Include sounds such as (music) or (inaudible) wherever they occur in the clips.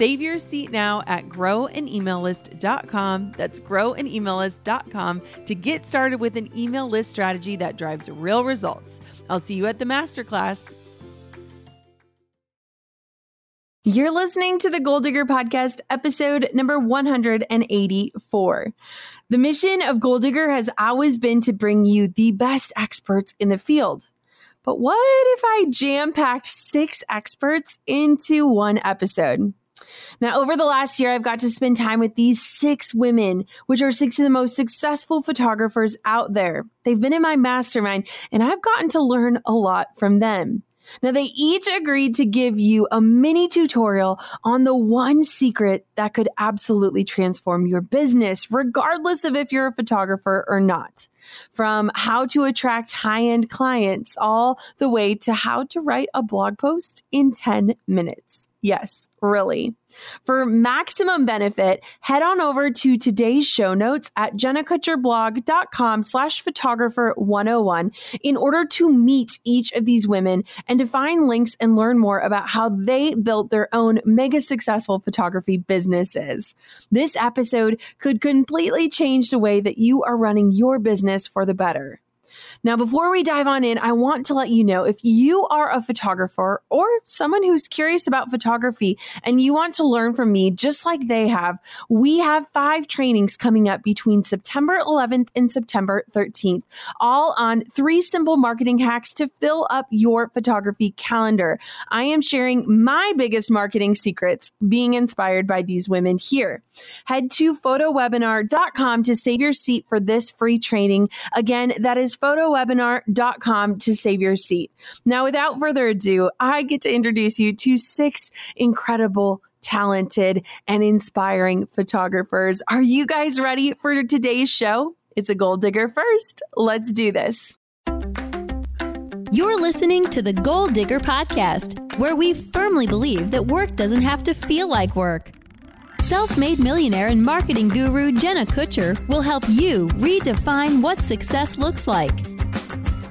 Save your seat now at growanemaillist.com. That's growanemaillist.com to get started with an email list strategy that drives real results. I'll see you at the masterclass. You're listening to the Goal Digger Podcast, episode number 184. The mission of Goal Digger has always been to bring you the best experts in the field. But what if I jam packed six experts into one episode? Now, over the last year, I've got to spend time with these six women, which are six of the most successful photographers out there. They've been in my mastermind, and I've gotten to learn a lot from them. Now, they each agreed to give you a mini tutorial on the one secret that could absolutely transform your business, regardless of if you're a photographer or not. From how to attract high end clients, all the way to how to write a blog post in 10 minutes. Yes, really. For maximum benefit, head on over to today's show notes at jennakutcherblog.com slash photographer 101 in order to meet each of these women and to find links and learn more about how they built their own mega successful photography businesses. This episode could completely change the way that you are running your business for the better. Now, before we dive on in, I want to let you know if you are a photographer or someone who's curious about photography and you want to learn from me just like they have, we have five trainings coming up between September 11th and September 13th, all on three simple marketing hacks to fill up your photography calendar. I am sharing my biggest marketing secrets being inspired by these women here. Head to photowebinar.com to save your seat for this free training. Again, that is photowebinar.com to save your seat. Now, without further ado, I get to introduce you to six incredible talented and inspiring photographers. Are you guys ready for today's show? It's a goal digger first. Let's do this. You're listening to the Goal Digger Podcast, where we firmly believe that work doesn't have to feel like work. Self made millionaire and marketing guru Jenna Kutcher will help you redefine what success looks like.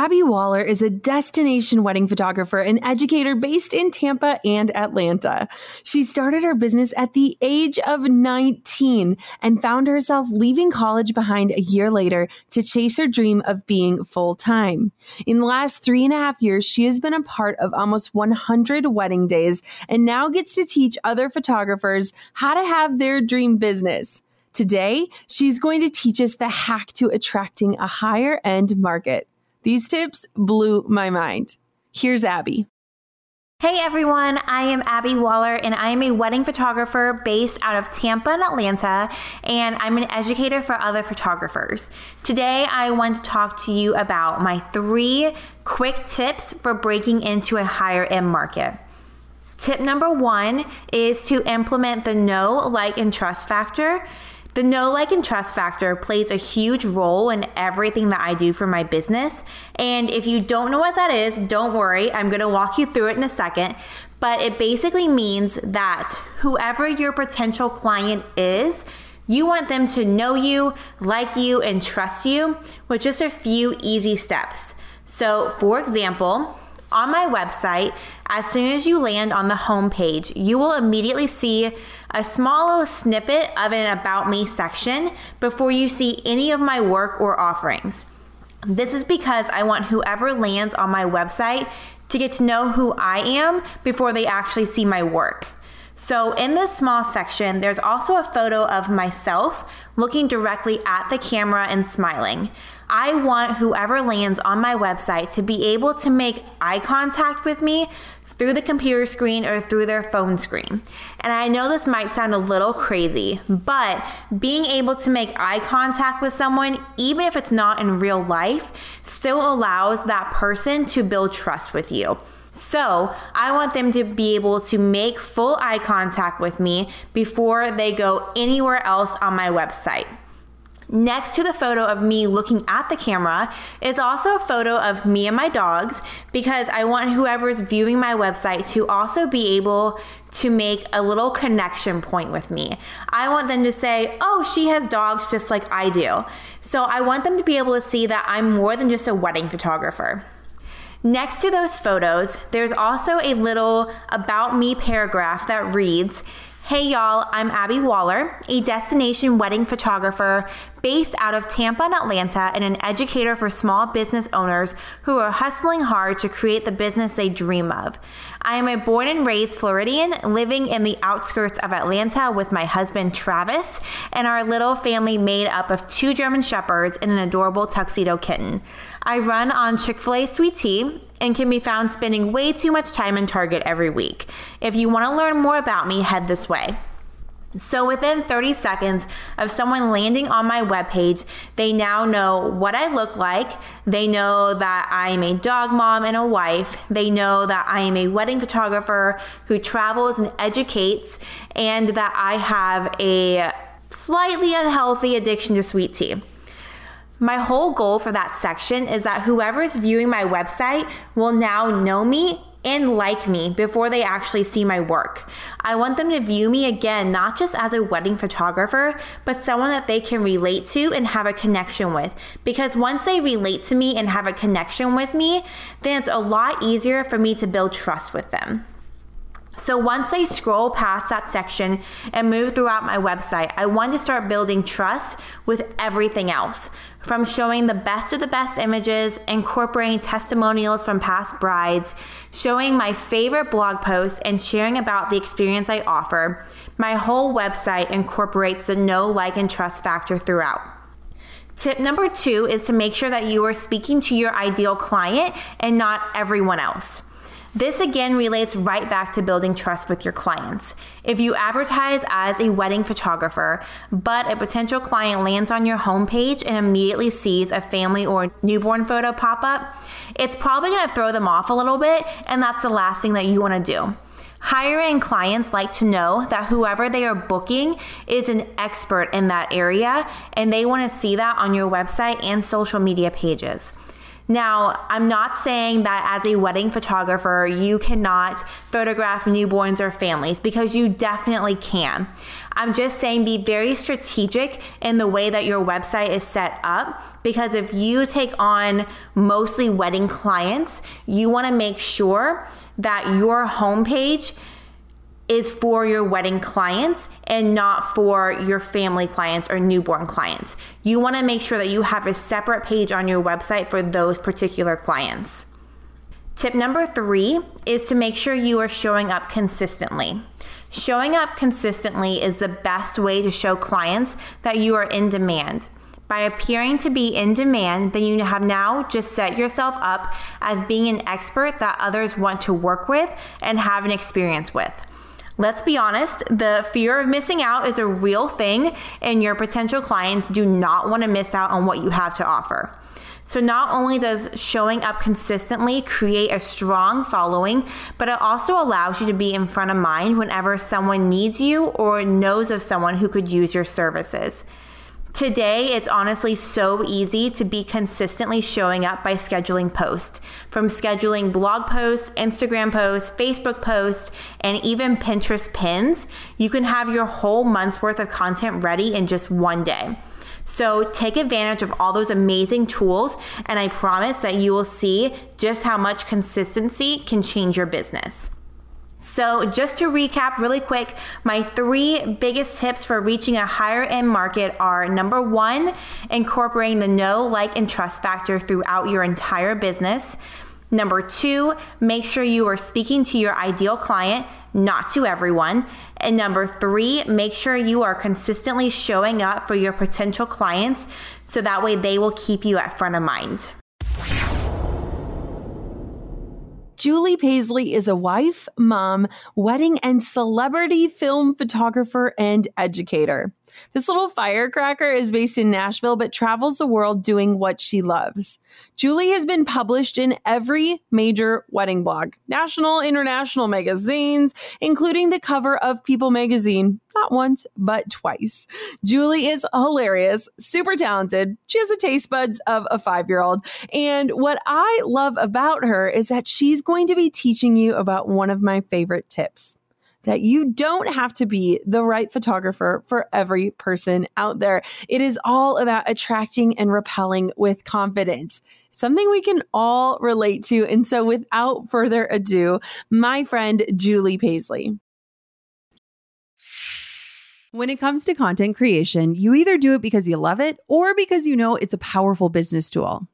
Abby Waller is a destination wedding photographer and educator based in Tampa and Atlanta. She started her business at the age of 19 and found herself leaving college behind a year later to chase her dream of being full time. In the last three and a half years, she has been a part of almost 100 wedding days and now gets to teach other photographers how to have their dream business. Today, she's going to teach us the hack to attracting a higher end market. These tips blew my mind. Here's Abby. Hey everyone, I am Abby Waller and I am a wedding photographer based out of Tampa and Atlanta, and I'm an educator for other photographers. Today, I want to talk to you about my three quick tips for breaking into a higher end market. Tip number one is to implement the know, like, and trust factor. The know, like, and trust factor plays a huge role in everything that I do for my business. And if you don't know what that is, don't worry. I'm going to walk you through it in a second. But it basically means that whoever your potential client is, You want them to know you, like you, and trust you with just a few easy steps. So, for example, on my website, as soon as you land on the home page, you will immediately see a small little snippet of an About Me section before you see any of my work or offerings. This is because I want whoever lands on my website to get to know who I am before they actually see my work. So, in this small section, there's also a photo of myself looking directly at the camera and smiling. I want whoever lands on my website to be able to make eye contact with me through the computer screen or through their phone screen. And I know this might sound a little crazy, but being able to make eye contact with someone, even if it's not in real life, still allows that person to build trust with you. So, I want them to be able to make full eye contact with me before they go anywhere else on my website. Next to the photo of me looking at the camera is also a photo of me and my dogs because I want whoever's viewing my website to also be able to make a little connection point with me. I want them to say, oh, she has dogs just like I do. So I want them to be able to see that I'm more than just a wedding photographer. Next to those photos, there's also a little about me paragraph that reads, Hey y'all, I'm Abby Waller, a destination wedding photographer based out of Tampa and Atlanta and an educator for small business owners who are hustling hard to create the business they dream of. I am a born and raised Floridian living in the outskirts of Atlanta with my husband Travis and our little family made up of two German Shepherds and an adorable tuxedo kitten. I run on Chick fil A Sweet Tea and can be found spending way too much time in Target every week. If you want to learn more about me, head this way. So within 30 seconds of someone landing on my webpage, they now know what I look like. They know that I am a dog mom and a wife. They know that I am a wedding photographer who travels and educates, and that I have a slightly unhealthy addiction to sweet tea. My whole goal for that section is that whoever is viewing my website will now know me and like me before they actually see my work. I want them to view me again, not just as a wedding photographer, but someone that they can relate to and have a connection with. Because once they relate to me and have a connection with me, then it's a lot easier for me to build trust with them. So once I scroll past that section and move throughout my website, I want to start building trust with everything else. From showing the best of the best images, incorporating testimonials from past brides, showing my favorite blog posts, and sharing about the experience I offer, my whole website incorporates the know, like, and trust factor throughout. Tip number two is to make sure that you are speaking to your ideal client and not everyone else. This again relates right back to building trust with your clients. If you advertise as a wedding photographer, but a potential client lands on your homepage and immediately sees a family or newborn photo pop up, it's probably going to throw them off a little bit, and that's the last thing that you want to do. Hiring clients like to know that whoever they are booking is an expert in that area, and they want to see that on your website and social media pages. Now, I'm not saying that as a wedding photographer, you cannot photograph newborns or families because you definitely can. I'm just saying be very strategic in the way that your website is set up because if you take on mostly wedding clients, you want to make sure that your homepage is for your wedding clients and not for your family clients or newborn clients. You want to make sure that you have a separate page on your website for those particular clients. Tip number three is to make sure you are showing up consistently. Showing up consistently is the best way to show clients that you are in demand. By appearing to be in demand, then you have now just set yourself up as being an expert that others want to work with and have an experience with. Let's be honest, the fear of missing out is a real thing, and your potential clients do not want to miss out on what you have to offer. So, not only does showing up consistently create a strong following, but it also allows you to be in front of mind whenever someone needs you or knows of someone who could use your services. Today, it's honestly so easy to be consistently showing up by scheduling posts. From scheduling blog posts, Instagram posts, Facebook posts, and even Pinterest pins, you can have your whole month's worth of content ready in just one day. So take advantage of all those amazing tools, and I promise that you will see just how much consistency can change your business. So, just to recap really quick, my three biggest tips for reaching a higher end market are number one, incorporating the know, like, and trust factor throughout your entire business. Number two, make sure you are speaking to your ideal client, not to everyone. And number three, make sure you are consistently showing up for your potential clients so that way they will keep you at front of mind. Julie Paisley is a wife, mom, wedding, and celebrity film photographer and educator. This little firecracker is based in Nashville but travels the world doing what she loves. Julie has been published in every major wedding blog, national, international magazines, including the cover of People magazine, not once, but twice. Julie is hilarious, super talented. She has the taste buds of a five year old. And what I love about her is that she's going to be teaching you about one of my favorite tips that you don't have to be the right photographer for every person out there. It is all about attracting and repelling with confidence. Something we can all relate to. And so, without further ado, my friend Julie Paisley. When it comes to content creation, you either do it because you love it or because you know it's a powerful business tool.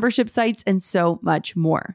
membership sites, and so much more.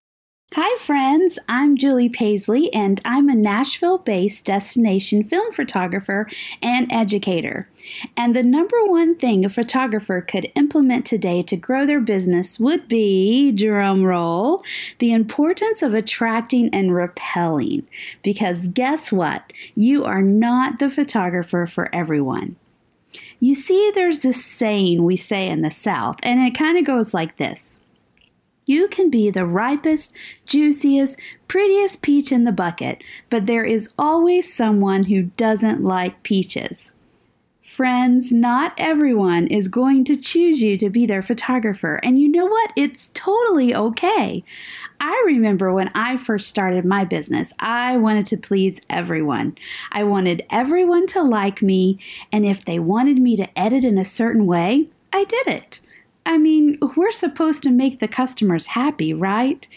Hi, friends. I'm Julie Paisley, and I'm a Nashville based destination film photographer and educator. And the number one thing a photographer could implement today to grow their business would be, drum roll, the importance of attracting and repelling. Because guess what? You are not the photographer for everyone. You see, there's this saying we say in the South, and it kind of goes like this you can be the ripest, juiciest, prettiest peach in the bucket, but there is always someone who doesn't like peaches. Friends, not everyone is going to choose you to be their photographer, and you know what? It's totally okay. I remember when I first started my business, I wanted to please everyone. I wanted everyone to like me, and if they wanted me to edit in a certain way, I did it. I mean, we're supposed to make the customers happy, right?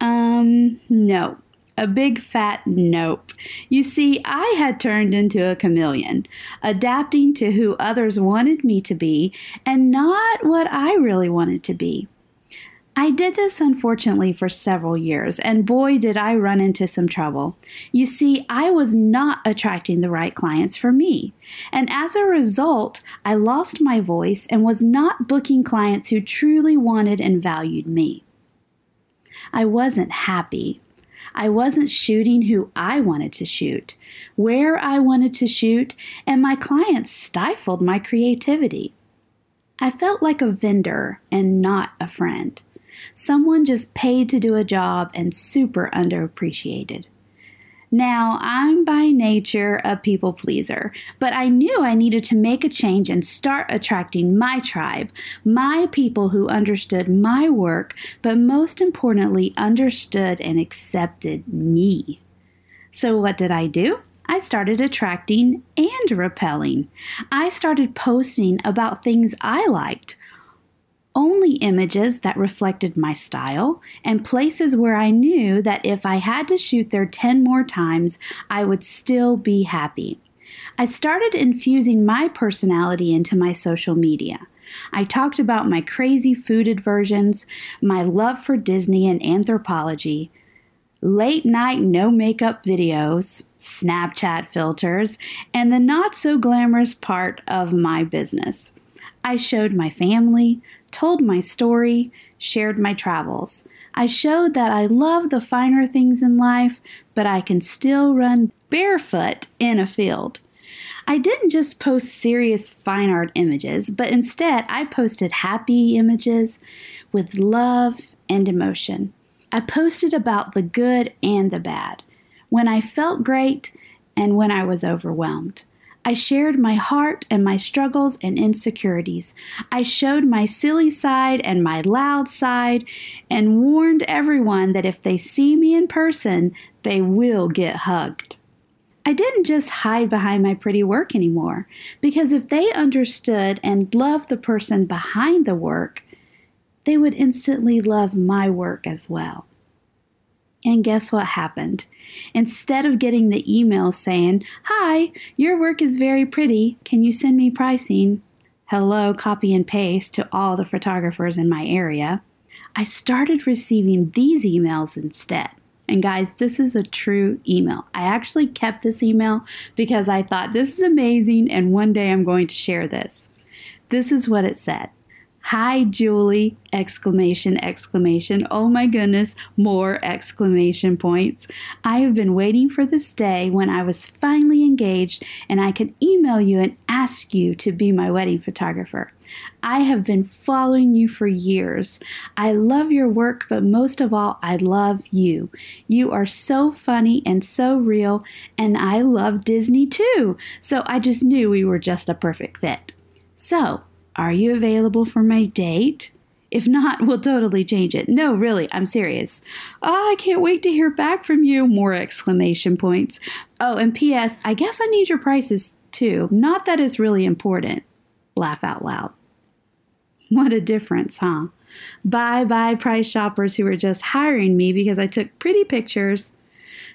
Um, no. A big fat nope. You see, I had turned into a chameleon, adapting to who others wanted me to be and not what I really wanted to be. I did this unfortunately for several years, and boy, did I run into some trouble. You see, I was not attracting the right clients for me, and as a result, I lost my voice and was not booking clients who truly wanted and valued me. I wasn't happy. I wasn't shooting who I wanted to shoot, where I wanted to shoot, and my clients stifled my creativity. I felt like a vendor and not a friend someone just paid to do a job and super underappreciated. Now, I'm by nature a people pleaser, but I knew I needed to make a change and start attracting my tribe, my people who understood my work, but most importantly, understood and accepted me. So, what did I do? I started attracting and repelling. I started posting about things I liked, only images that reflected my style and places where I knew that if I had to shoot there 10 more times, I would still be happy. I started infusing my personality into my social media. I talked about my crazy food aversions, my love for Disney and Anthropologie, late night no makeup videos, Snapchat filters, and the not so glamorous part of my business. I showed my family, told my story, shared my travels. I showed that I love the finer things in life, but I can still run barefoot in a field. I didn't just post serious fine art images, but instead I posted happy images with love and emotion. I posted about the good and the bad, when I felt great and when I was overwhelmed. I shared my heart and my struggles and insecurities. I showed my silly side and my loud side and warned everyone that if they see me in person, they will get hugged. I didn't just hide behind my pretty work anymore, because if they understood and loved the person behind the work, they would instantly love my work as well. And guess what happened? Instead of getting the email saying, Hi, your work is very pretty, can you send me pricing? Hello, copy and paste to all the photographers in my area. I started receiving these emails instead. And guys, this is a true email. I actually kept this email because I thought this is amazing and one day I'm going to share this. This is what it said Hi, Julie! Exclamation, exclamation. Oh my goodness, more exclamation points. I have been waiting for this day when I was finally engaged and I could email you and ask you to be my wedding photographer. I have been following you for years. I love your work, but most of all, I love you. You are so funny and so real, and I love Disney too. So I just knew we were just a perfect fit. So, are you available for my date? If not, we'll totally change it. No, really, I'm serious. Oh, I can't wait to hear back from you. More exclamation points. Oh, and P.S., I guess I need your prices too. Not that it's really important. Laugh out loud. What a difference, huh? Bye bye, price shoppers who were just hiring me because I took pretty pictures.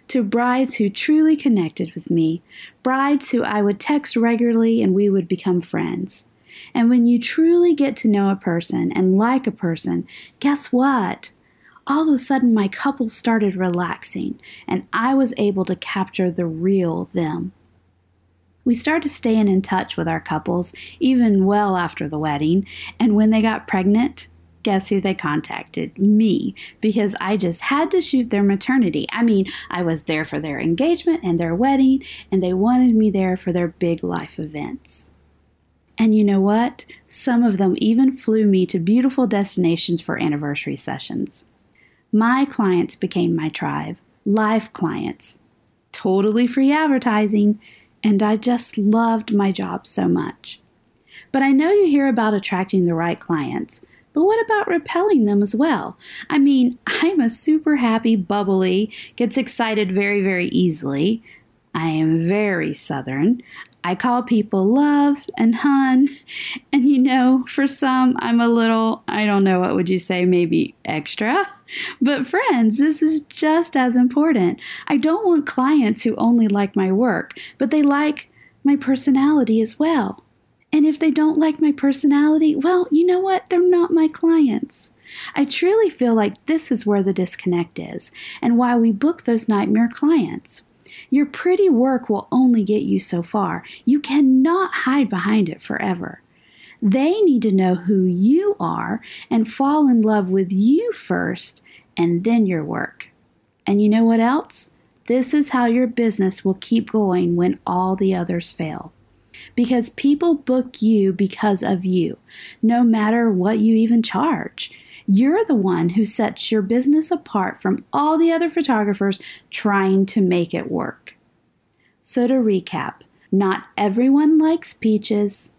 To brides who truly connected with me, brides who I would text regularly and we would become friends. And when you truly get to know a person and like a person, guess what? all of a sudden my couple started relaxing and I was able to capture the real them. We started staying in touch with our couples even well after the wedding, and when they got pregnant, guess who they contacted? Me, because I just had to shoot their maternity. I mean, I was there for their engagement and their wedding, and they wanted me there for their big life events. And you know what? Some of them even flew me to beautiful destinations for anniversary sessions. My clients became my tribe, live clients, totally free advertising, and I just loved my job so much. But I know you hear about attracting the right clients, but what about repelling them as well? I mean, (laughs) I'm a super happy, bubbly, gets excited very, very easily. I am very southern. I call people love and hun. (laughs) And you know, for some, I'm a little, I don't know, what would you say, maybe extra? But friends, this is just as important. I don't want clients who only like my work, but they like my personality as well. And if they don't like my personality, well, you know what? They're not my clients. I truly feel like this is where the disconnect is and why we book those nightmare clients. Your pretty work will only get you so far. You cannot hide behind it forever. They need to know who you are and fall in love with you first and then your work. And you know what else? This is how your business will keep going when all the others fail. Because people book you because of you, no matter what you even charge. You're the one who sets your business apart from all the other photographers trying to make it work. So, to recap, not everyone likes peaches.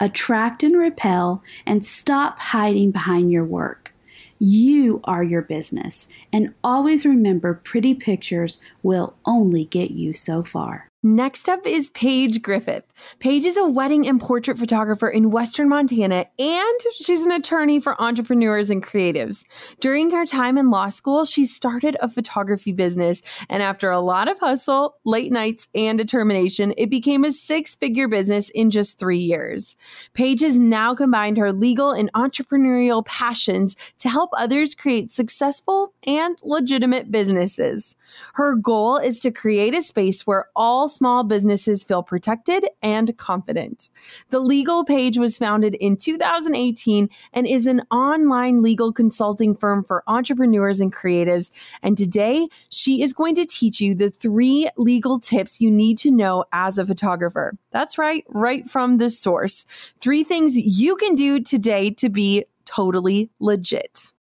Attract and repel, and stop hiding behind your work. You are your business, and always remember pretty pictures will only get you so far. Next up is Paige Griffith. Paige is a wedding and portrait photographer in Western Montana, and she's an attorney for entrepreneurs and creatives. During her time in law school, she started a photography business, and after a lot of hustle, late nights, and determination, it became a six figure business in just three years. Paige has now combined her legal and entrepreneurial passions to help others create successful and legitimate businesses. Her goal is to create a space where all small businesses feel protected and confident. The Legal Paige was founded in 2018 and is an online legal consulting firm for entrepreneurs and creatives. And today, she is going to teach you the three legal tips you need to know as a photographer. That's right, right from the source. Three things you can do today to be totally legit.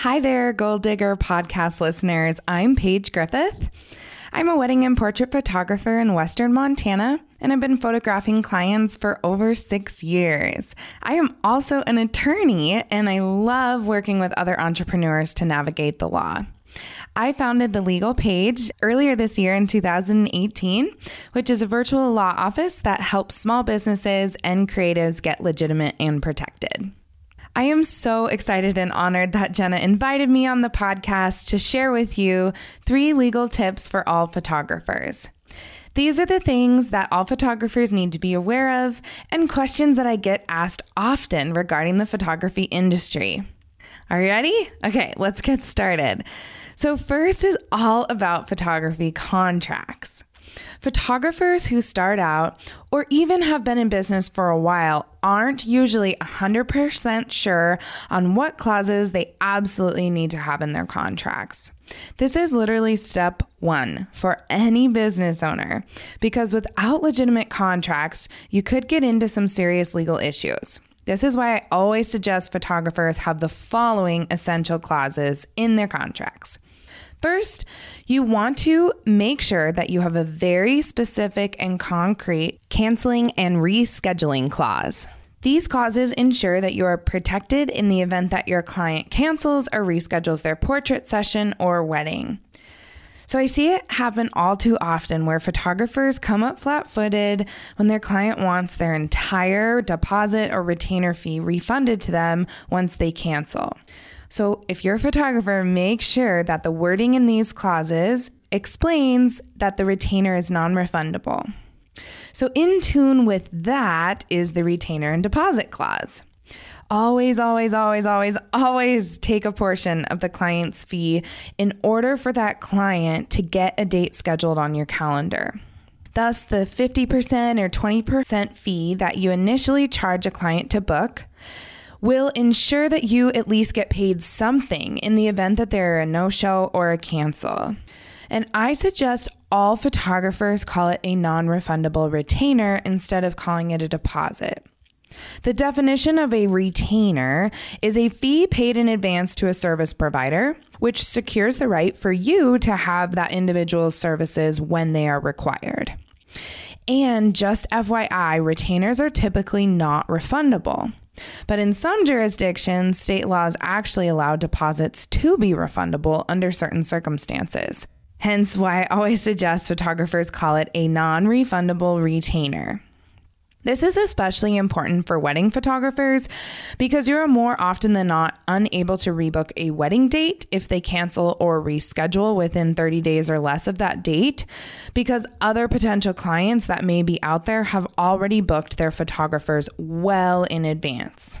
Hi there, Goal Digger podcast listeners. I'm Paige Griffith. I'm a wedding and portrait photographer in Western Montana, and I've been photographing clients for over six years. I am also an attorney, and I love working with other entrepreneurs to navigate the law. I founded the Legal Paige earlier this year in 2018, which is a virtual law office that helps small businesses and creatives get legitimate and protected. I am so excited and honored that Jenna invited me on the podcast to share with you three legal tips for all photographers. These are the things that all photographers need to be aware of and questions that I get asked often regarding the photography industry. Are you ready? Okay, let's get started. So, first is all about photography contracts. Photographers who start out or even have been in business for a while aren't usually 100% sure on what clauses they absolutely need to have in their contracts. This is literally step one for any business owner because without legitimate contracts, you could get into some serious legal issues. This is why I always suggest photographers have the following essential clauses in their contracts. First, you want to make sure that you have a very specific and concrete canceling and rescheduling clause. These clauses ensure that you are protected in the event that your client cancels or reschedules their portrait session or wedding. So I see it happen all too often where photographers come up flat footed when their client wants their entire deposit or retainer fee refunded to them once they cancel. So, if you're a photographer, make sure that the wording in these clauses explains that the retainer is non refundable. So, in tune with that is the retainer and deposit clause. always, always, always, always, always take a portion of the client's fee in order for that client to get a date scheduled on your calendar. Thus, the 50% or 20% fee that you initially charge a client to book will ensure that you at least get paid something in the event that there are a no show or a cancel. And I suggest all photographers call it a non refundable retainer instead of calling it a deposit. The definition of a retainer is a fee paid in advance to a service provider, which secures the right for you to have that individual's services when they are required. And just FYI, retainers are typically not refundable. But in some jurisdictions, state laws actually allow deposits to be refundable under certain circumstances. Hence, why I always suggest photographers call it a non refundable retainer. This is especially important for wedding photographers because you are more often than not unable to rebook a wedding date if they cancel or reschedule within 30 days or less of that date because other potential clients that may be out there have already booked their photographers well in advance.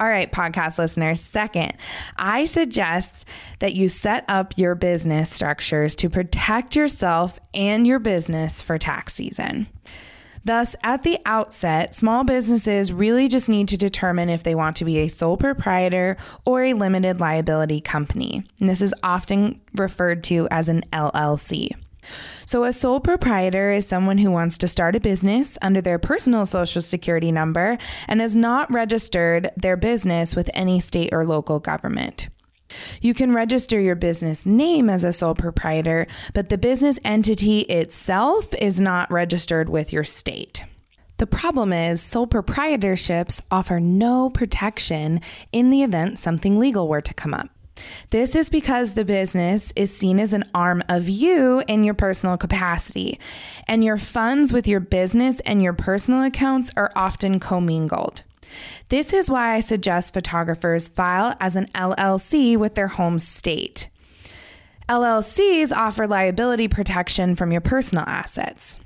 All right, podcast listeners. Second, I suggest that you set up your business structures to protect yourself and your business for tax season. Thus, at the outset, small businesses really just need to determine if they want to be a sole proprietor or a limited liability company. And this is often referred to as an LLC. So, a sole proprietor is someone who wants to start a business under their personal social security number and has not registered their business with any state or local government. You can register your business name as a sole proprietor, but the business entity itself is not registered with your state. The problem is, sole proprietorships offer no protection in the event something legal were to come up. This is because the business is seen as an arm of you in your personal capacity, and your funds with your business and your personal accounts are often commingled. This is why I suggest photographers file as an LLC with their home state. LLCs offer liability protection from your personal assets.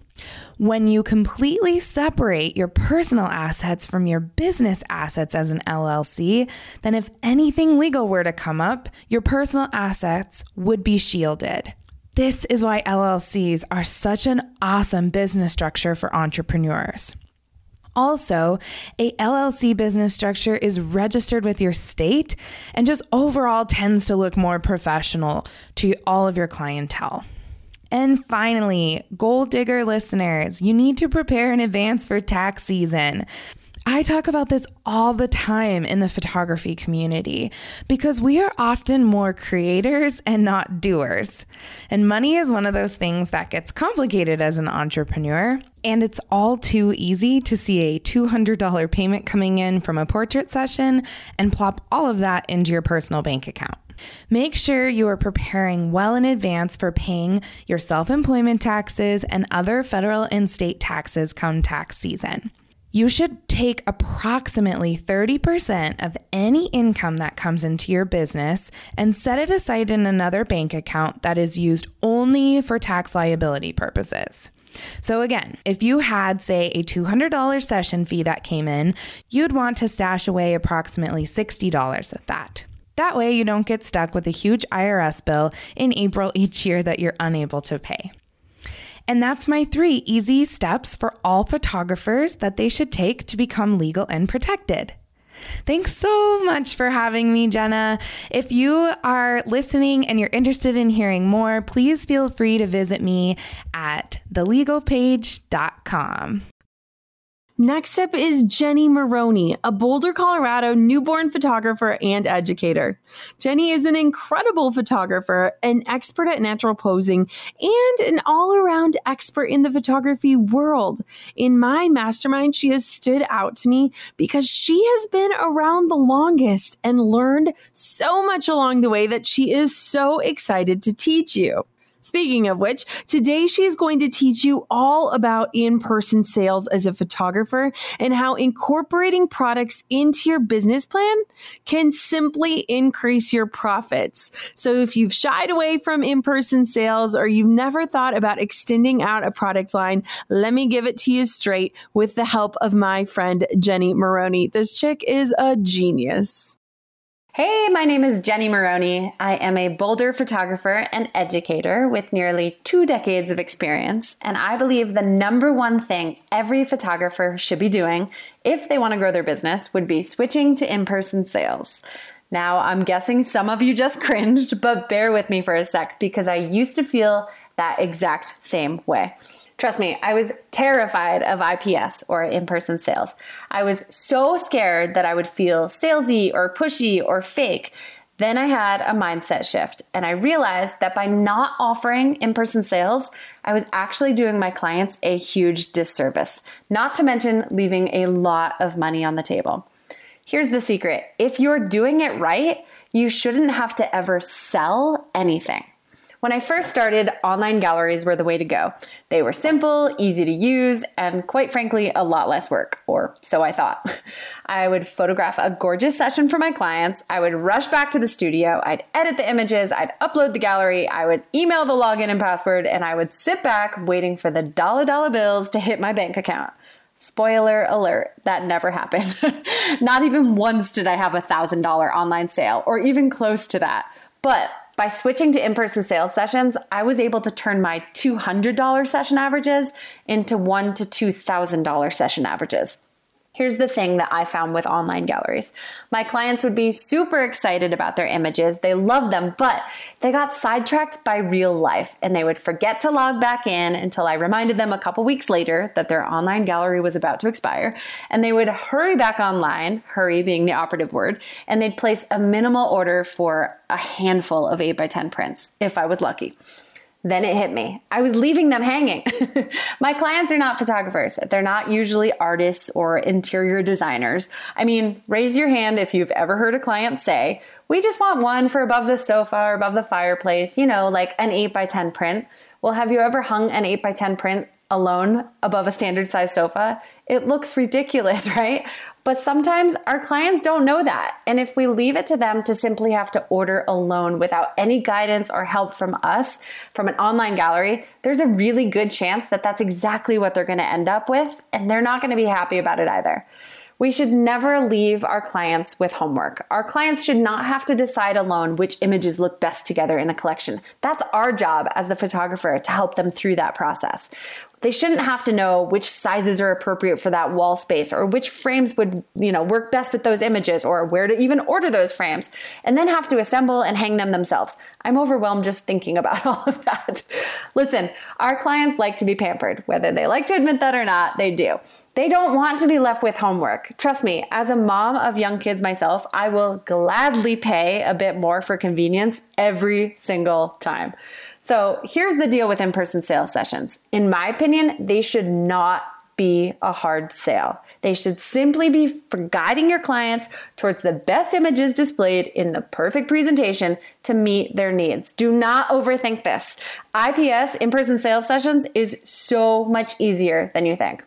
When you completely separate your personal assets from your business assets as an LLC, then if anything legal were to come up, your personal assets would be shielded. This is why LLCs are such an awesome business structure for entrepreneurs. Also, a LLC business structure is registered with your state and just overall tends to look more professional to all of your clientele. And finally, goal digger listeners, you need to prepare in advance for tax season. I talk about this all the time in the photography community because we are often more creators and not doers. And money is one of those things that gets complicated as an entrepreneur. And it's all too easy to see a $200 payment coming in from a portrait session and plop all of that into your personal bank account. Make sure you are preparing well in advance for paying your self employment taxes and other federal and state taxes come tax season. You should take approximately 30% of any income that comes into your business and set it aside in another bank account that is used only for tax liability purposes. So, again, if you had, say, a $200 session fee that came in, you'd want to stash away approximately $60 of that. That way, you don't get stuck with a huge IRS bill in April each year that you're unable to pay. And that's my three easy steps for all photographers that they should take to become legal and protected. Thanks so much for having me, Jenna. If you are listening and you're interested in hearing more, please feel free to visit me at thelegalpaige.com. Next up is Jenny Maroney, a Boulder, Colorado newborn photographer and educator. Jenny is an incredible photographer, an expert at natural posing, and an all around expert in the photography world. In my mastermind, she has stood out to me because she has been around the longest and learned so much along the way that she is so excited to teach you. Speaking of which, today she is going to teach you all about in person sales as a photographer and how incorporating products into your business plan can simply increase your profits. So if you've shied away from in person sales or you've never thought about extending out a product line, let me give it to you straight with the help of my friend Jenny Maroney. This chick is a genius. Hey, my name is Jenny Maroney. I am a Boulder photographer and educator with nearly two decades of experience, and I believe the number one thing every photographer should be doing if they want to grow their business would be switching to in person sales. Now, I'm guessing some of you just (laughs) cringed, but bear with me for a sec because I used to feel that exact same way. Trust me, I was terrified of IPS or in person sales. I was so scared that I would feel salesy or pushy or fake. Then I had a mindset shift and I realized that by not offering in person sales, I was actually doing my clients a huge disservice, not to mention leaving a lot of money on the table. Here's the secret if you're doing it right, you shouldn't have to ever sell anything. When I first started, online galleries were the way to go. They were simple, easy to use, and quite frankly, a lot less work, or so I thought. (laughs) I would photograph a gorgeous session for my clients, I would rush back to the studio, I'd edit the images, I'd upload the gallery, I would email the login and password, and I would sit back waiting for the dollar dollar bills to hit my bank account. Spoiler alert, that never happened. (laughs) Not even once did I have a $1,000 online sale, or even close to that. But by switching to in person sales sessions, I was able to turn my $200 session averages into one to $2,000 session averages. Here's the thing that I found with online galleries. My clients would be super excited about their images. They loved them, but they got sidetracked by real life and they would forget to log back in until I reminded them a couple weeks later that their online gallery was about to expire. And they would hurry back online, hurry being the operative word, and they'd place a minimal order for a handful of 8x10 prints if I was lucky. Then it hit me. I was leaving them hanging. (laughs) My clients are not photographers. They're not usually artists or interior designers. I mean, raise your hand if you've ever heard a client say, We just want one for above the sofa or above the fireplace, you know, like an 8 by 10 print. Well, have you ever hung an 8 by 10 print alone above a standard size sofa? It looks ridiculous, (laughs) right? But sometimes our clients don't know that. And if we leave it to them to simply have to order alone without any guidance or help from us, from an online gallery, there's a really good chance that that's exactly what they're going to end up with. And they're not going to be happy about it either. We should never leave our clients with homework. Our clients should not have to decide alone which images look best together in a collection. That's our job as the photographer to help them through that process. They shouldn't have to know which sizes are appropriate for that wall space or which frames would, you know, work best with those images or where to even order those frames and then have to assemble and hang them themselves. I'm overwhelmed just thinking about (laughs) all of that. Listen, our clients like to be pampered. Whether they like to admit that or not, they do. They don't want to be left with homework. Trust me, as a mom of young kids myself, I will gladly pay a bit more for convenience every single time. So here's the deal with in person sales sessions. In my opinion, they should not be a hard sale. They should simply be for guiding your clients towards the best images displayed in the perfect presentation to meet their needs. Do not overthink this. IPS, in person sales sessions, is so much easier than you think.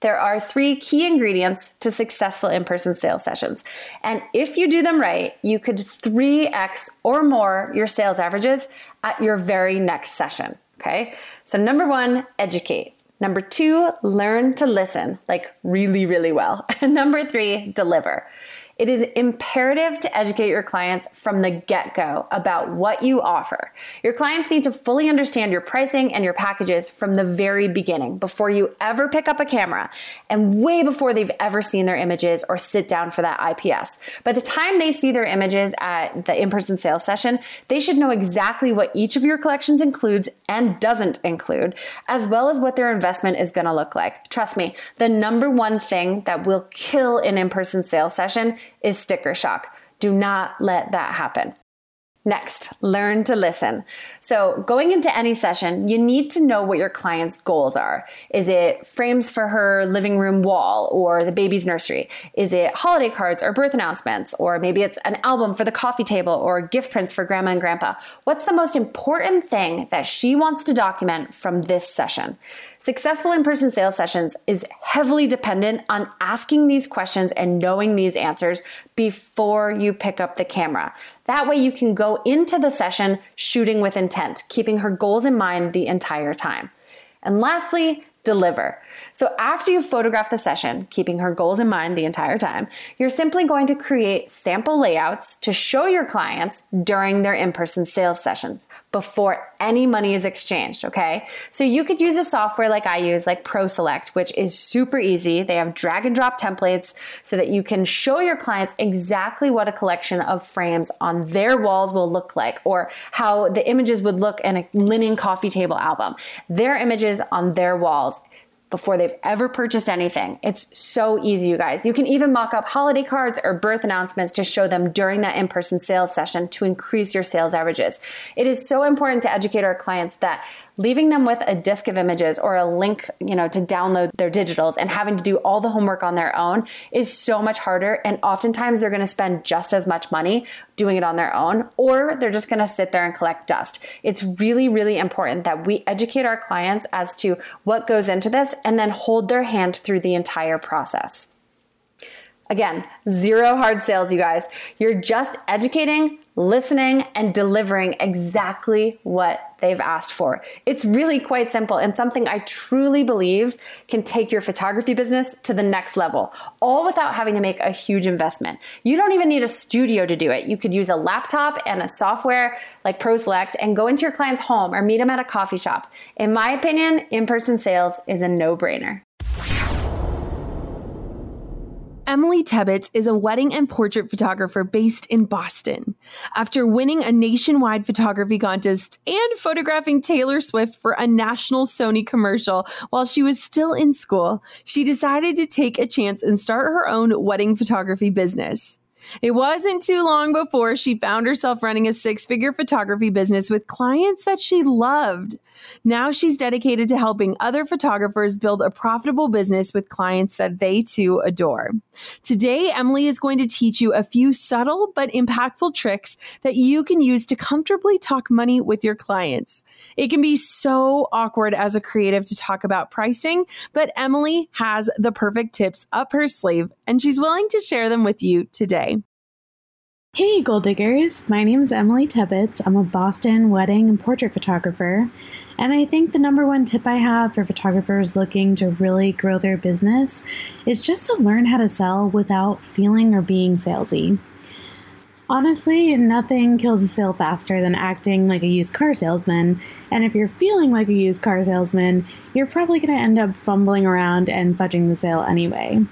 There are three key ingredients to successful in person sales sessions. And if you do them right, you could 3x or more your sales averages at your very next session. Okay. So, number one, educate. Number two, learn to listen, like really, really well. (laughs) And number three, deliver. It is imperative to educate your clients from the get go about what you offer. Your clients need to fully understand your pricing and your packages from the very beginning before you ever pick up a camera and way before they've ever seen their images or sit down for that IPS. By the time they see their images at the in person sales session, they should know exactly what each of your collections includes and doesn't include, as well as what their investment is going to look like. Trust me, the number one thing that will kill an in person sales session is sticker shock. Do not let that happen. Next, learn to listen. So, going into any session, you need to know what your client's goals are. Is it frames for her living room wall or the baby's nursery? Is it holiday cards or birth announcements? Or maybe it's an album for the coffee table or gift prints for grandma and grandpa? What's the most important thing that she wants to document from this session? Successful in person sales sessions is heavily dependent on asking these questions and knowing these answers before you pick up the camera. That way, you can go into the session shooting with intent, keeping her goals in mind the entire time. And lastly, deliver. So after you photograph the session, keeping her goals in mind the entire time, you're simply going to create sample layouts to show your clients during their in-person sales sessions before any money is exchanged, okay? So you could use a software like I use, like ProSelect, which is super easy. They have drag and drop templates so that you can show your clients exactly what a collection of frames on their walls will look like or how the images would look in a linen coffee table album. Their images on their walls before they've ever purchased anything. It's so easy, you guys. You can even mock up holiday cards or birth announcements to show them during that in person sales session to increase your sales averages. It is so important to educate our clients that leaving them with a disk of images or a link, you know, to download their digitals and having to do all the homework on their own is so much harder. And oftentimes they're going to spend just as much money doing it on their own, or they're just going to sit there and collect dust. It's really, really important that we educate our clients as to what goes into this and then hold their hand through the entire process. Again, zero hard sales, you guys. You're just educating, listening, and delivering exactly what they've asked for. It's really quite simple and something I truly believe can take your photography business to the next level, all without having to make a huge investment. You don't even need a studio to do it. You could use a laptop and a software like ProSelect and go into your client's home or meet them at a coffee shop. In my opinion, in person sales is a no brainer. Emily Tebbetts is a wedding and portrait photographer based in Boston. After winning a nationwide photography contest and photographing Taylor Swift for a national Sony commercial while she was still in school, she decided to take a chance and start her own wedding photography business. It wasn't too long before she found herself running a six figure photography business with clients that she loved. Now she's dedicated to helping other photographers build a profitable business with clients that they too adore. Today, Emily is going to teach you a few subtle but impactful tricks that you can use to comfortably talk money with your clients. It can be so awkward as a creative to talk about pricing, but Emily has the perfect tips up her sleeve and she's willing to share them with you today. Hey, goal Diggers! My name is Emily Tebbetts. I'm a Boston wedding and portrait photographer. And I think the number one tip I have for photographers looking to really grow their business is just to learn how to sell without feeling or being salesy. Honestly, nothing kills a sale faster than acting like a used car salesman. And if you're feeling like a used car salesman, you're probably going to end up fumbling around and fudging the sale anyway.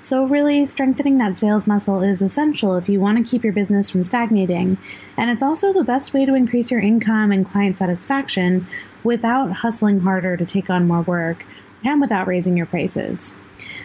So, really, strengthening that sales muscle is essential if you want to keep your business from stagnating. And it's also the best way to increase your income and client satisfaction without hustling harder to take on more work and without raising your prices.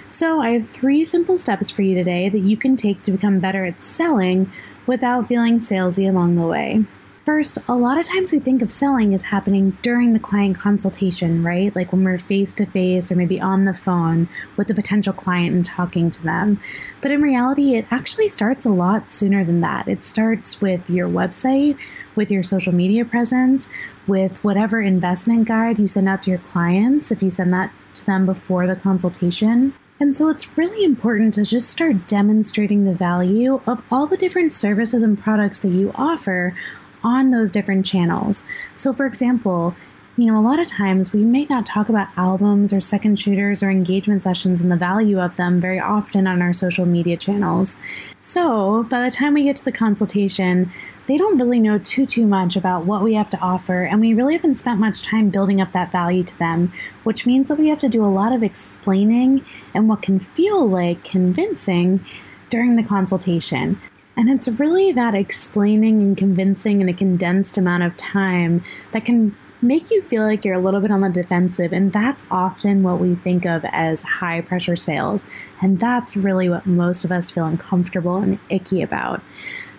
So, I have three simple steps for you today that you can take to become better at selling without feeling salesy along the way. First, a lot of times we think of selling as happening during the client consultation, right? Like when we're face to face or maybe on the phone with the potential client and talking to them. But in reality, it actually starts a lot sooner than that. It starts with your website, with your social media presence, with whatever investment guide you send out to your clients, if you send that to them before the consultation. And so it's really important to just start demonstrating the value of all the different services and products that you offer on those different channels. So, for example, you know, a lot of times we may not talk about albums or second shooters or engagement sessions and the value of them very often on our social media channels. So, by the time we get to the consultation, they don't really know too too much about what we have to offer and we really haven't spent much time building up that value to them, which means that we have to do a lot of explaining and what can feel like convincing during the consultation. And it's really that explaining and convincing in a condensed amount of time that can make you feel like you're a little bit on the defensive. And that's often what we think of as high pressure sales. And that's really what most of us feel uncomfortable and icky about.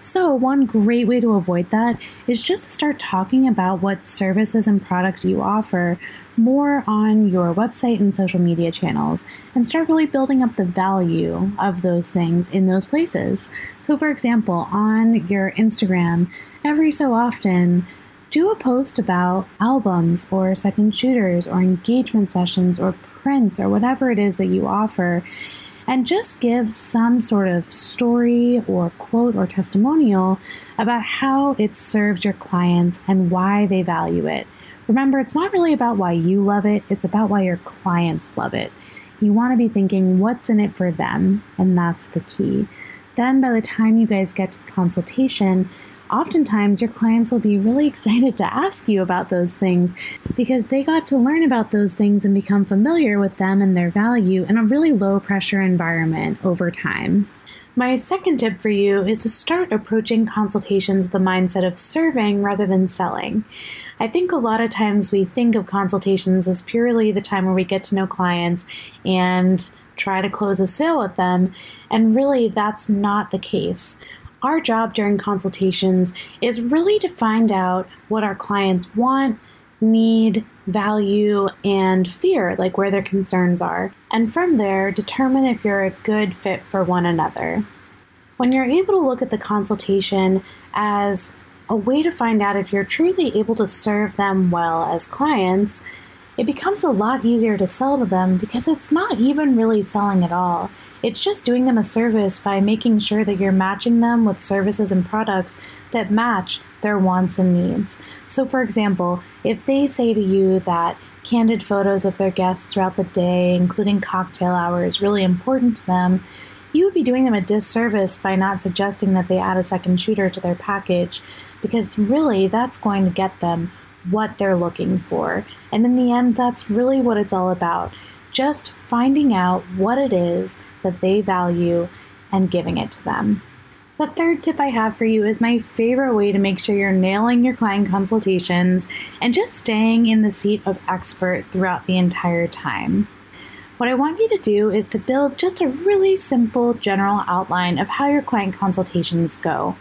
So, one great way to avoid that is just to start talking about what services and products you offer more on your website and social media channels and start really building up the value of those things in those places. So, for example, on your Instagram, every so often, do a post about albums or second shooters or engagement sessions or prints or whatever it is that you offer and just give some sort of story or quote or testimonial about how it serves your clients and why they value it. Remember, it's not really about why you love it, it's about why your clients love it. You want to be thinking what's in it for them, and that's the key. Then, by the time you guys get to the consultation, oftentimes your clients will be really excited to ask you about those things because they got to learn about those things and become familiar with them and their value in a really low pressure environment over time. My second tip for you is to start approaching consultations with the mindset of serving rather than selling. I think a lot of times we think of consultations as purely the time where we get to know clients and try to close a sale with them, and really that's not the case our job during consultations is really to find out what our clients want, need, value, and fear, like where their concerns are. And from there, determine if you're a good fit for one another. When you're able to look at the consultation as a way to find out if you're truly able to serve them well as clients, it becomes a lot easier to sell to them because it's not even really selling at all. It's just doing them a service by making sure that you're matching them with services and products that match their wants and needs. So, for example, if they say to you that candid photos of their guests throughout the day, including cocktail hour, is really important to them, you would be doing them a disservice by not suggesting that they add a second shooter to their package because really that's going to get them what they're looking for. And in the end, that's really what it's all about just finding out what it is that they value and giving it to them. The third tip I have for you is my favorite way to make sure you're nailing your client consultations and just staying in the seat of expert throughout the entire time. What I want you to do is to build just a really simple general outline of how your client consultations go.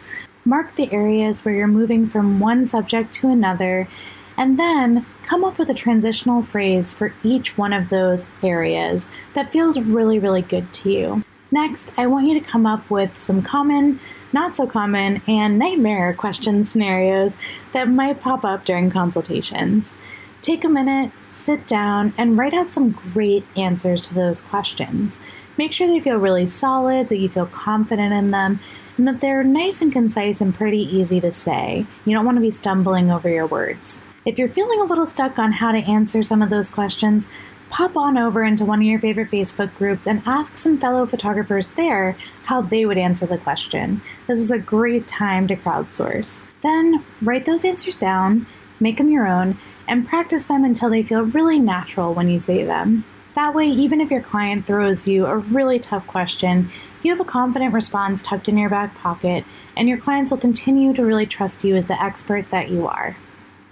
Mark the areas where you're moving from one subject to another, and then come up with a transitional phrase for each one of those areas that feels really, really good to you. Next, I want you to come up with some common, not so common, and nightmare question scenarios that might pop up during consultations. Take a minute, sit down, and write out some great answers to those questions. Make sure they feel really solid, that you feel confident in them, and that they're nice and concise and pretty easy to say. You don't want to be stumbling over your words. If you're feeling a little stuck on how to answer some of those questions, pop on over into one of your favorite Facebook groups and ask some fellow photographers there how they would answer the question. This is a great time to crowdsource. Then write those answers down, make them your own, and practice them until they feel really natural when you say them. That way, even if your client throws you a really tough question, you have a confident response tucked in your back pocket, and your clients will continue to really trust you as the expert that you are.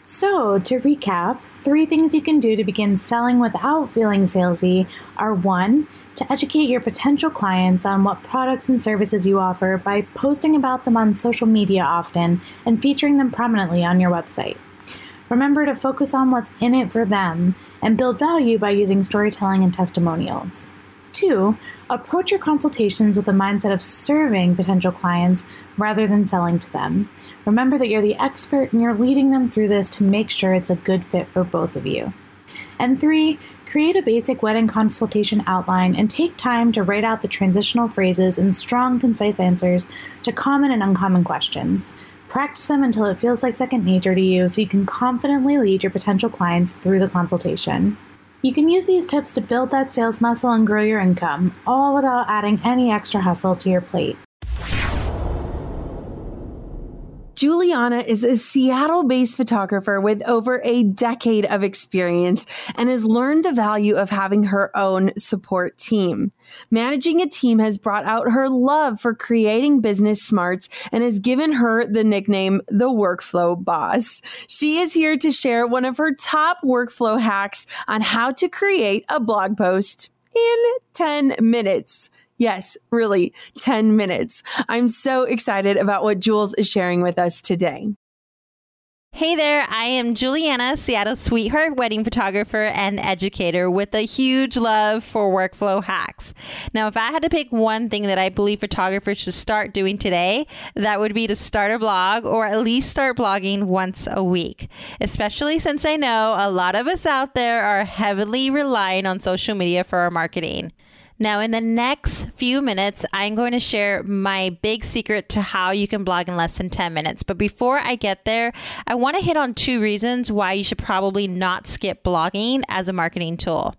So, to recap, three things you can do to begin selling without feeling salesy are one, to educate your potential clients on what products and services you offer by posting about them on social media often and featuring them prominently on your website. Remember to focus on what's in it for them and build value by using storytelling and testimonials. Two, approach your consultations with a mindset of serving potential clients rather than selling to them. Remember that you're the expert and you're leading them through this to make sure it's a good fit for both of you. And three, create a basic wedding consultation outline and take time to write out the transitional phrases and strong, concise answers to common and uncommon questions. Practice them until it feels like second nature to you so you can confidently lead your potential clients through the consultation. You can use these tips to build that sales muscle and grow your income, all without adding any extra hustle to your plate. Juliana is a Seattle based photographer with over a decade of experience and has learned the value of having her own support team. Managing a team has brought out her love for creating business smarts and has given her the nickname the workflow boss. She is here to share one of her top workflow hacks on how to create a blog post in 10 minutes. Yes, really, 10 minutes. I'm so excited about what Jules is sharing with us today. Hey there, I am Juliana, Seattle sweetheart wedding photographer and educator with a huge love for workflow hacks. Now, if I had to pick one thing that I believe photographers should start doing today, that would be to start a blog or at least start blogging once a week. Especially since I know a lot of us out there are heavily relying on social media for our marketing. Now, in the next few minutes, I'm going to share my big secret to how you can blog in less than 10 minutes. But before I get there, I want to hit on two reasons why you should probably not skip blogging as a marketing tool.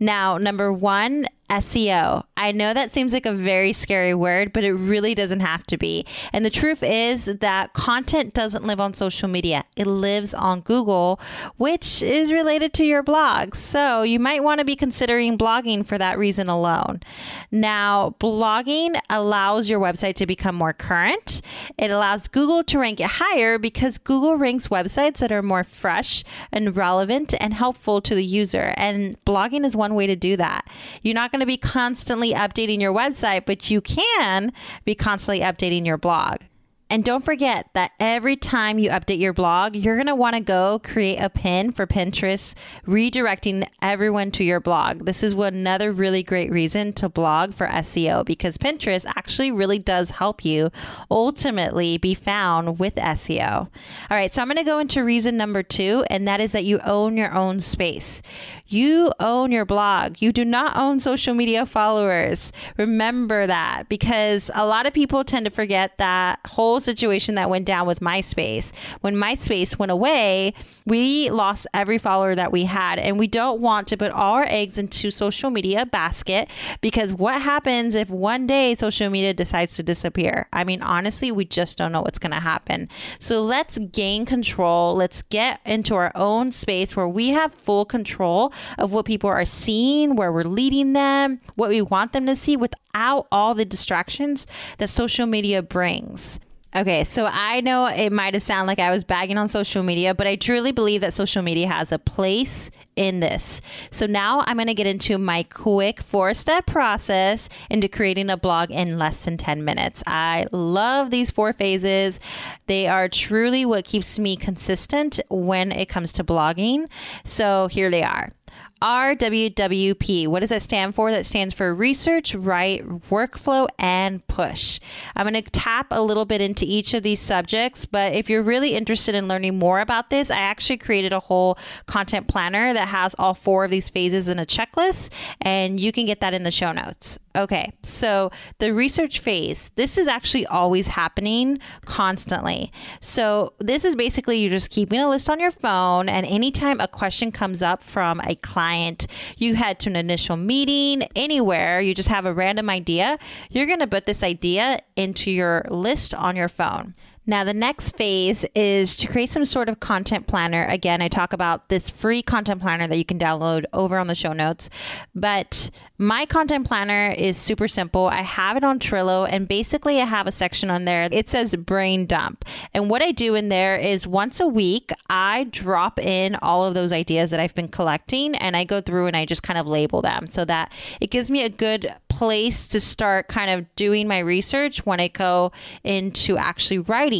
Now, number one, SEO. I know that seems like a very scary word, but it really doesn't have to be. And the truth is that content doesn't live on social media, it lives on Google, which is related to your blog. So you might want to be considering blogging for that reason alone. Now, blogging allows your website to become more current, it allows Google to rank it higher because Google ranks websites that are more fresh and relevant and helpful to the user. And blogging is one way to do that. You're not going to be constantly updating your website, but you can be constantly updating your blog. And don't forget that every time you update your blog, you're going to want to go create a pin for Pinterest, redirecting everyone to your blog. This is another really great reason to blog for SEO because Pinterest actually really does help you ultimately be found with SEO. All right, so I'm going to go into reason number two, and that is that you own your own space. You own your blog. You do not own social media followers. Remember that because a lot of people tend to forget that whole situation that went down with MySpace. When MySpace went away, we lost every follower that we had, and we don't want to put all our eggs into social media basket because what happens if one day social media decides to disappear? I mean, honestly, we just don't know what's going to happen. So let's gain control. Let's get into our own space where we have full control of what people are seeing, where we're leading them, what we want them to see without all the distractions that social media brings. Okay, so I know it might have sounded like I was bagging on social media, but I truly believe that social media has a place in this. So now I'm going to get into my quick four step process into creating a blog in less than 10 minutes. I love these four phases. They are truly what keeps me consistent when it comes to blogging. So here they are. RWWP. What does that stand for? That stands for Research, Write, Workflow, and Push. I'm going to tap a little bit into each of these subjects, but if you're really interested in learning more about this, I actually created a whole content planner that has all four of these phases in a checklist, and you can get that in the show notes. Okay, so the research phase, this is actually always happening constantly. So, this is basically you're just keeping a list on your phone, and anytime a question comes up from a client, you head to an initial meeting, anywhere, you just have a random idea, you're to put this idea into your list on your phone. Now, the next phase is to create some sort of content planner. Again, I talk about this free content planner that you can download over on the show notes. But my content planner is super simple. I have it on Trello, and basically, I have a section on there. It says brain dump. And what I do in there is once a week, I drop in all of those ideas that I've been collecting, and I go through and I just kind of label them so that it gives me a good place to start kind of doing my research when I go into actually writing.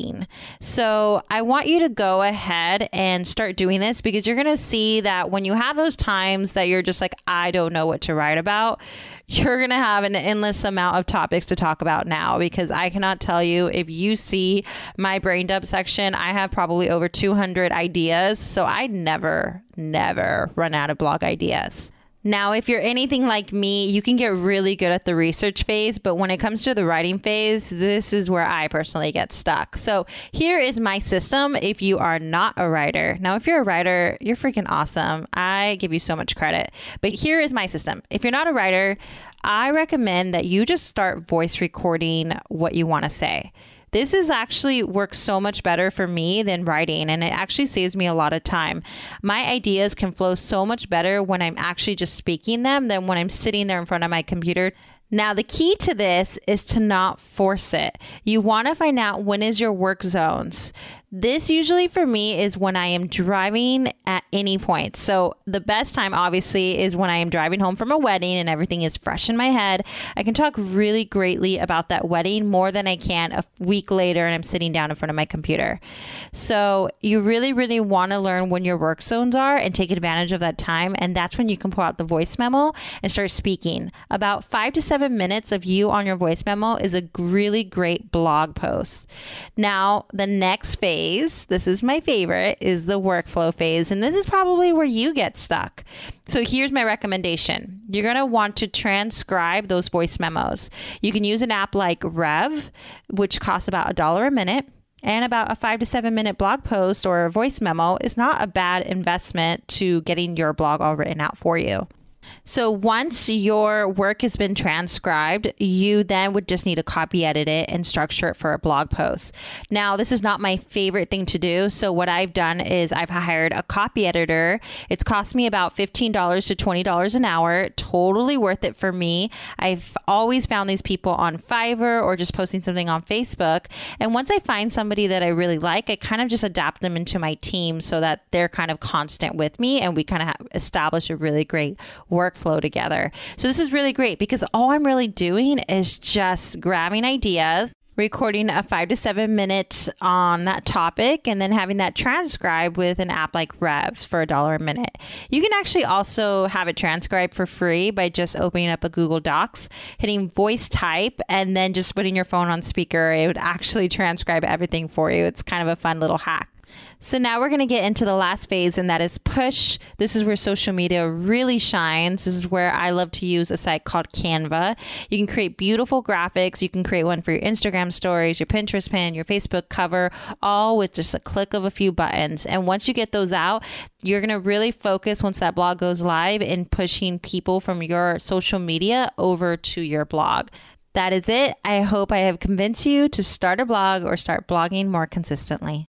So I want you to go ahead and start doing this because you're going to see that when you have those times that you're just like, I don't know what to write about, you're going to have an endless amount of topics to talk about now because I cannot tell you if you see my brain dump section, I have probably over 200 ideas. So I never, never run out of blog ideas. Now, if you're anything like me, you can get really good at the research phase, but when it comes to the writing phase, this is where I personally get stuck. So, here is my system if you are not a writer. Now, if you're a writer, you're freaking awesome. I give you so much credit. But here is my system. If you're not a writer, I recommend that you just start voice recording what you want to say. This is actually works so much better for me than writing, and it actually saves me a lot of time. My ideas can flow so much better when I'm actually just speaking them than when I'm sitting there in front of my computer now, the key to this is to not force it. You want to find out when is your work zones. This usually for me is when I am driving at any point. So, the best time obviously is when I am driving home from a wedding and everything is fresh in my head. I can talk really greatly about that wedding more than I can a week later and I'm sitting down in front of my computer. So, you really, really want to learn when your work zones are and take advantage of that time. And that's when you can pull out the voice memo and start speaking. About five to seven minutes of you on your voice memo is a really great blog post. Now, the next phase phase, this is my favorite, is the workflow phase. And this is probably where you get stuck. So here's my recommendation you're going to want to transcribe those voice memos. You can use an app like Rev, which costs about a dollar a minute. And about a five to seven minute blog post or a voice memo is not a bad investment to getting your blog all written out for you. So once your work has been transcribed, you then would just need to copy edit it and structure it for a blog post. Now, this is not my favorite thing to do. So what I've done is I've hired a copy editor. It's cost me about $15 to $20 an hour. Totally worth it for me. I've always found these people on Fiverr or just posting something on Facebook. And once I find somebody that I really like, I kind of just adapt them into my team so that they're kind of constant with me and we kind of establish a really great workflow together. So this is really great because all I'm really doing is just grabbing ideas recording a five to seven minute on that topic and then having that transcribed with an app like Rev for a dollar a minute. You can actually also have it transcribed for free by just opening up a Google Docs, hitting voice type, and then just putting your phone on speaker. It would actually transcribe everything for you. It's kind of a fun little hack. So now we're going to get into the last phase, and that is push. This is where social media really shines. This is where I love to use a site called Canva. You can create beautiful graphics. You can create one for your Instagram stories, your Pinterest pin, your Facebook cover, all with just a click of a few buttons. And once you get those out, you're going to really focus once that blog goes live in pushing people from your social media over to your blog. That is it. I hope I have convinced you to start a blog or start blogging more consistently.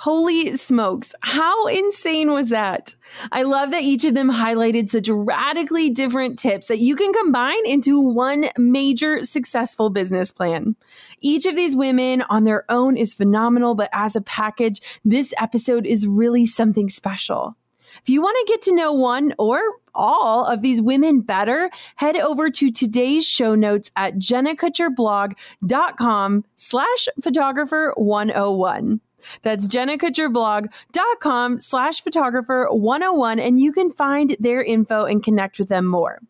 Holy smokes. How insane was that? I love that each of them highlighted such radically different tips that you can combine into one major successful business plan. Each of these women on their own is phenomenal, but as a package, this episode is really something special. If you want to get to know one or all of these women better, head over to today's show notes at jennakutcherblog.com slash photographer 101. That's jennakutcherblog.com slash photographer 101 and you can find their info and connect with them more.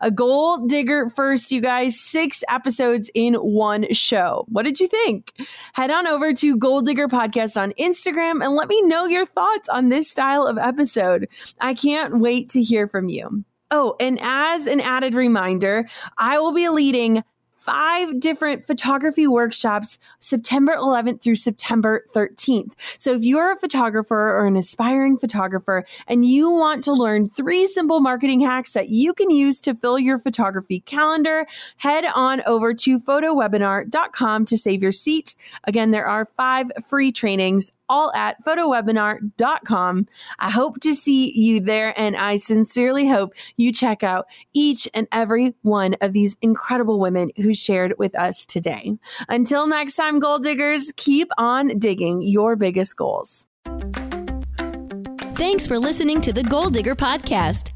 A goal digger first, you guys, six episodes in one show. What did you think? Head on over to Goal Digger Podcast on Instagram and let me know your thoughts on this style of episode. I can't wait to hear from you. Oh, and as an added reminder, I will be leading five different photography workshops September 11th through September 13th. So if you're a photographer or an aspiring photographer and you want to learn three simple marketing hacks that you can use to fill your photography calendar, head on over to photowebinar.com to save your seat. Again, there are five free trainings all at photowebinar.com. I hope to see you there, and I sincerely hope you check out each and every one of these incredible women who shared with us today. Until next time, goal diggers, keep on digging your biggest goals. Thanks for listening to the Goal Digger Podcast.